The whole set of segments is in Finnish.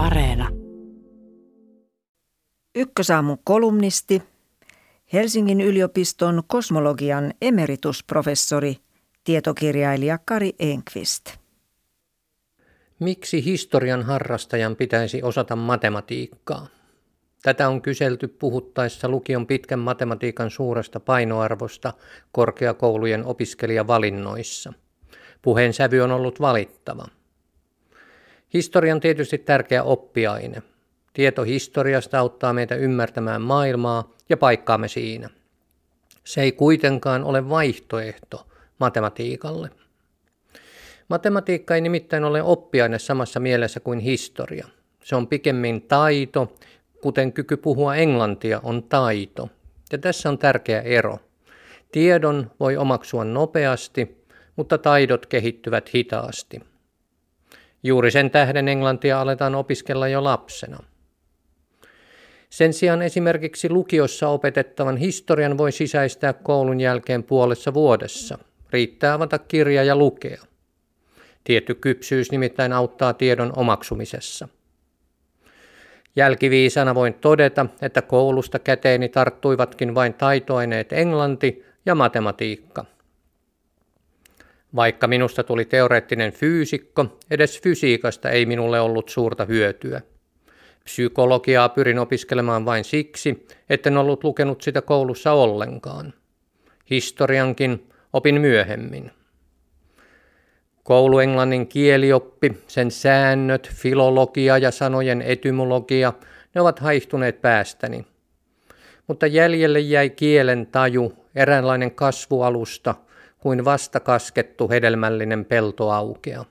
Areena. Ykkösaamun kolumnisti, Helsingin yliopiston kosmologian emeritusprofessori, tietokirjailija Kari Enqvist. Miksi historian harrastajan pitäisi osata matematiikkaa? Tätä on kyselty puhuttaessa lukion pitkän matematiikan suuresta painoarvosta korkeakoulujen opiskelijavalinnoissa. Puheen sävy on ollut valittava. Historia on tietysti tärkeä oppiaine. Tieto historiasta auttaa meitä ymmärtämään maailmaa ja paikkaamme siinä. Se ei kuitenkaan ole vaihtoehto matematiikalle. Matematiikka ei nimittäin ole oppiaine samassa mielessä kuin historia. Se on pikemmin taito, kuten kyky puhua englantia on taito. Ja tässä on tärkeä ero. Tiedon voi omaksua nopeasti, mutta taidot kehittyvät hitaasti. Juuri sen tähden englantia aletaan opiskella jo lapsena. Sen sijaan esimerkiksi lukiossa opetettavan historian voi sisäistää koulun jälkeen puolessa vuodessa. Riittää avata kirja ja lukea. Tietty kypsyys nimittäin auttaa tiedon omaksumisessa. Jälkiviisana voin todeta, että koulusta käteeni tarttuivatkin vain taitoaineet englanti ja matematiikka. Vaikka minusta tuli teoreettinen fyysikko, edes fysiikasta ei minulle ollut suurta hyötyä. Psykologiaa pyrin opiskelemaan vain siksi, etten ollut lukenut sitä koulussa ollenkaan. Historiankin opin myöhemmin. Kouluenglannin kielioppi, sen säännöt, filologia ja sanojen etymologia, ne ovat haihtuneet päästäni. Mutta jäljelle jäi kielen taju, eräänlainen kasvualusta, kuin vastakaskettu hedelmällinen peltoaukea.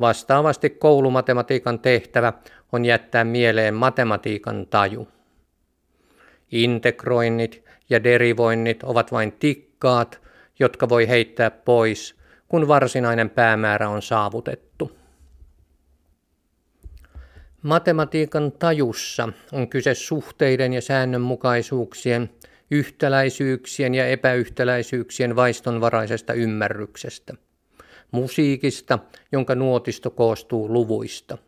Vastaavasti koulumatematiikan tehtävä on jättää mieleen matematiikan taju. Integroinnit ja derivoinnit ovat vain tikkaat, jotka voi heittää pois, kun varsinainen päämäärä on saavutettu. Matematiikan tajussa on kyse suhteiden ja säännönmukaisuuksien, yhtäläisyyksien ja epäyhtäläisyyksien vaistonvaraisesta ymmärryksestä. Musiikista, jonka nuotisto koostuu luvuista.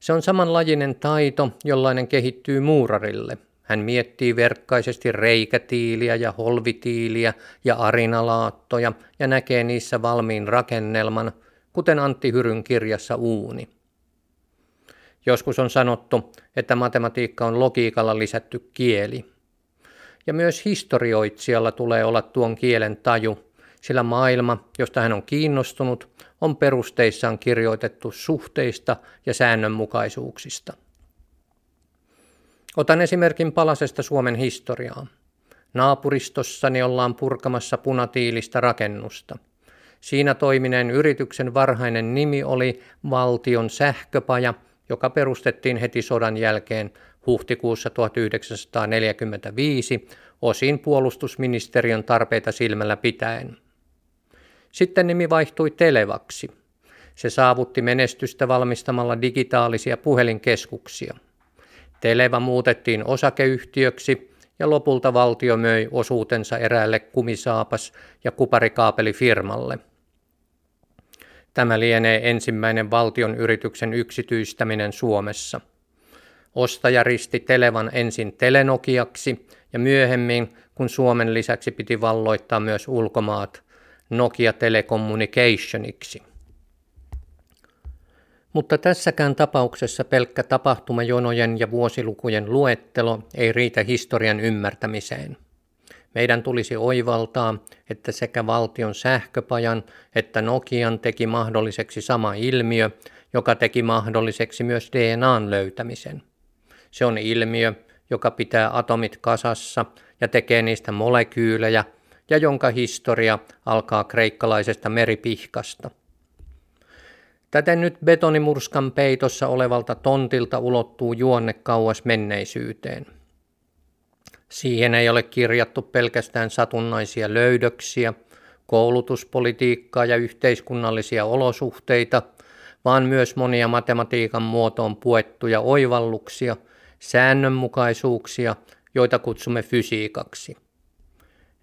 Se on samanlajinen taito, jollainen kehittyy muurarille. Hän miettii verkkaisesti reikätiiliä ja holvitiiliä ja arinalaattoja ja näkee niissä valmiin rakennelman, kuten Antti Hyryn kirjassa Uuni. Joskus on sanottu, että matematiikka on logiikalla lisätty kieli. Ja myös historioitsijalla tulee olla tuon kielen taju, sillä maailma, josta hän on kiinnostunut, on perusteissaan kirjoitettu suhteista ja säännönmukaisuuksista. Otan esimerkin palasesta Suomen historiaa. Naapuristossani ollaan purkamassa punatiilistä rakennusta. Siinä toimineen yrityksen varhainen nimi oli Valtion sähköpaja, joka perustettiin heti sodan jälkeen huhtikuussa 1945 osin puolustusministeriön tarpeita silmällä pitäen. Sitten nimi vaihtui Televaksi. Se saavutti menestystä valmistamalla digitaalisia puhelinkeskuksia. Televa muutettiin osakeyhtiöksi ja lopulta valtio möi osuutensa eräälle kumisaapas- ja kuparikaapelifirmalle. Tämä lienee ensimmäinen valtion yrityksen yksityistäminen Suomessa. Ostaja risti Televan ensin Telenokiaksi ja myöhemmin, kun Suomen lisäksi piti valloittaa myös ulkomaat, Nokia Telecommunicationiksi. Mutta tässäkään tapauksessa pelkkä tapahtumajonojen ja vuosilukujen luettelo ei riitä historian ymmärtämiseen. Meidän tulisi oivaltaa, että sekä valtion sähköpajan että Nokian teki mahdolliseksi sama ilmiö, joka teki mahdolliseksi myös DNAn löytämisen. Se on ilmiö, joka pitää atomit kasassa ja tekee niistä molekyylejä, ja jonka historia alkaa kreikkalaisesta meripihkasta – Täten nyt betonimurskan peitossa olevalta tontilta ulottuu juonne kauas menneisyyteen. Siihen ei ole kirjattu pelkästään satunnaisia löydöksiä, koulutuspolitiikkaa ja yhteiskunnallisia olosuhteita, vaan myös monia matematiikan muotoon puettuja oivalluksia, säännönmukaisuuksia, joita kutsumme fysiikaksi.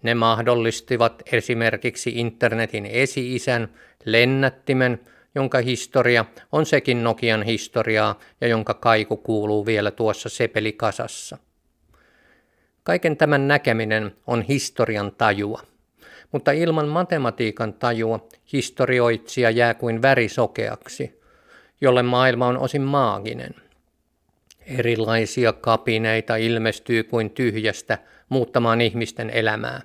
Ne mahdollistivat esimerkiksi internetin esi-isän, lennättimen – jonka historia on sekin Nokian historiaa ja jonka kaiku kuuluu vielä tuossa sepelikasassa. Kaiken tämän näkeminen on historian tajua, mutta ilman matematiikan tajua historioitsija jää kuin värisokeaksi, jolle maailma on osin maaginen. Erilaisia kapineita ilmestyy kuin tyhjästä muuttamaan ihmisten elämää.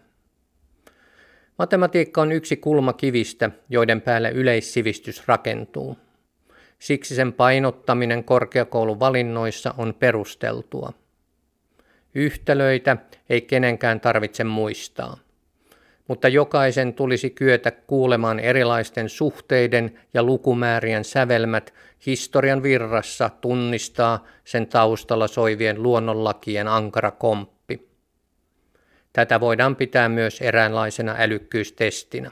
Matematiikka on yksi kulma kivistä, joiden päälle yleissivistys rakentuu. Siksi sen painottaminen korkeakouluvalinnoissa on perusteltua. Yhtälöitä ei kenenkään tarvitse muistaa, mutta jokaisen tulisi kyetä kuulemaan erilaisten suhteiden ja lukumäärien sävelmät historian virrassa tunnistaa sen taustalla soivien luonnonlakien ankara komppi. Tätä voidaan pitää myös eräänlaisena älykkyystestinä.